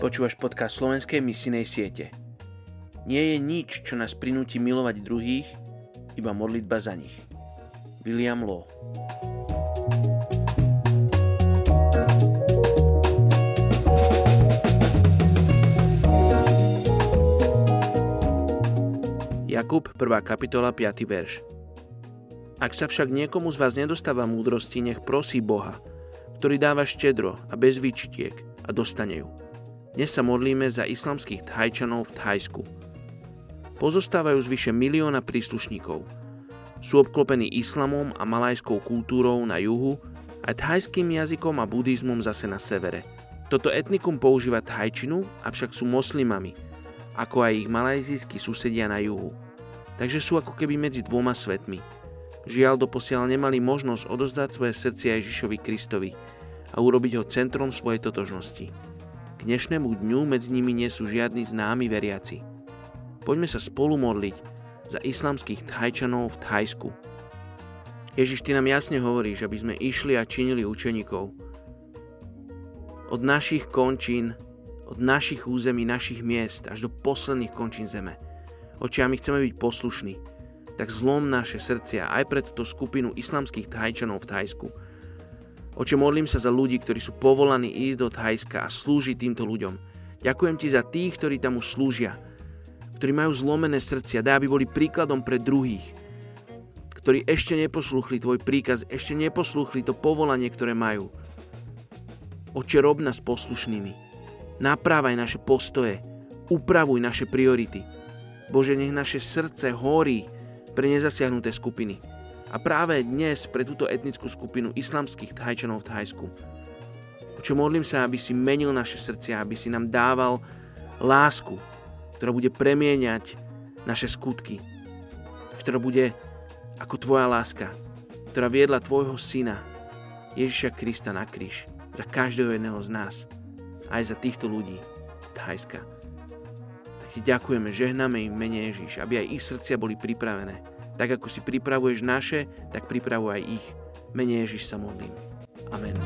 Počúvaš podcast slovenskej misinej siete. Nie je nič, čo nás prinúti milovať druhých, iba modlitba za nich. William Law Jakub, 1. kapitola, 5. verš. Ak sa však niekomu z vás nedostáva múdrosti, nech prosí Boha, ktorý dáva štedro a bez výčitiek a dostane ju dnes sa modlíme za islamských Thajčanov v Thajsku. Pozostávajú z vyše milióna príslušníkov. Sú obklopení islamom a malajskou kultúrou na juhu a thajským jazykom a buddhizmom zase na severe. Toto etnikum používa thajčinu, avšak sú moslimami, ako aj ich malajzijskí susedia na juhu. Takže sú ako keby medzi dvoma svetmi. Žiaľ doposiaľ nemali možnosť odozdať svoje srdcia Ježišovi Kristovi a urobiť ho centrom svojej totožnosti. K dnešnému dňu medzi nimi nie sú žiadni známi veriaci. Poďme sa spolu modliť za islamských Thajčanov v Thajsku. Ježiš, ty nám jasne hovoríš, aby sme išli a činili učeníkov. Od našich končín, od našich území, našich miest až do posledných končín zeme. Oči, a my chceme byť poslušní. Tak zlom naše srdcia aj pre túto skupinu islamských Thajčanov v Thajsku Oče, modlím sa za ľudí, ktorí sú povolaní ísť do Thajska a slúžiť týmto ľuďom. Ďakujem ti za tých, ktorí tam už slúžia, ktorí majú zlomené srdcia, daj, aby boli príkladom pre druhých, ktorí ešte neposlúchli tvoj príkaz, ešte neposlúchli to povolanie, ktoré majú. Oče, rob nás poslušnými. Naprávaj naše postoje, upravuj naše priority. Bože, nech naše srdce horí pre nezasiahnuté skupiny a práve dnes pre túto etnickú skupinu islamských Thajčanov v Thajsku. Čo modlím sa, aby si menil naše srdcia, aby si nám dával lásku, ktorá bude premieňať naše skutky, ktorá bude ako tvoja láska, ktorá viedla tvojho syna, Ježiša Krista na kríž, za každého jedného z nás, aj za týchto ľudí z Thajska. Tak ti ďakujeme, žehnáme im mene Ježiš, aby aj ich srdcia boli pripravené tak ako si pripravuješ naše, tak pripravuj aj ich. Mene Ježiš sa modlím. Amen.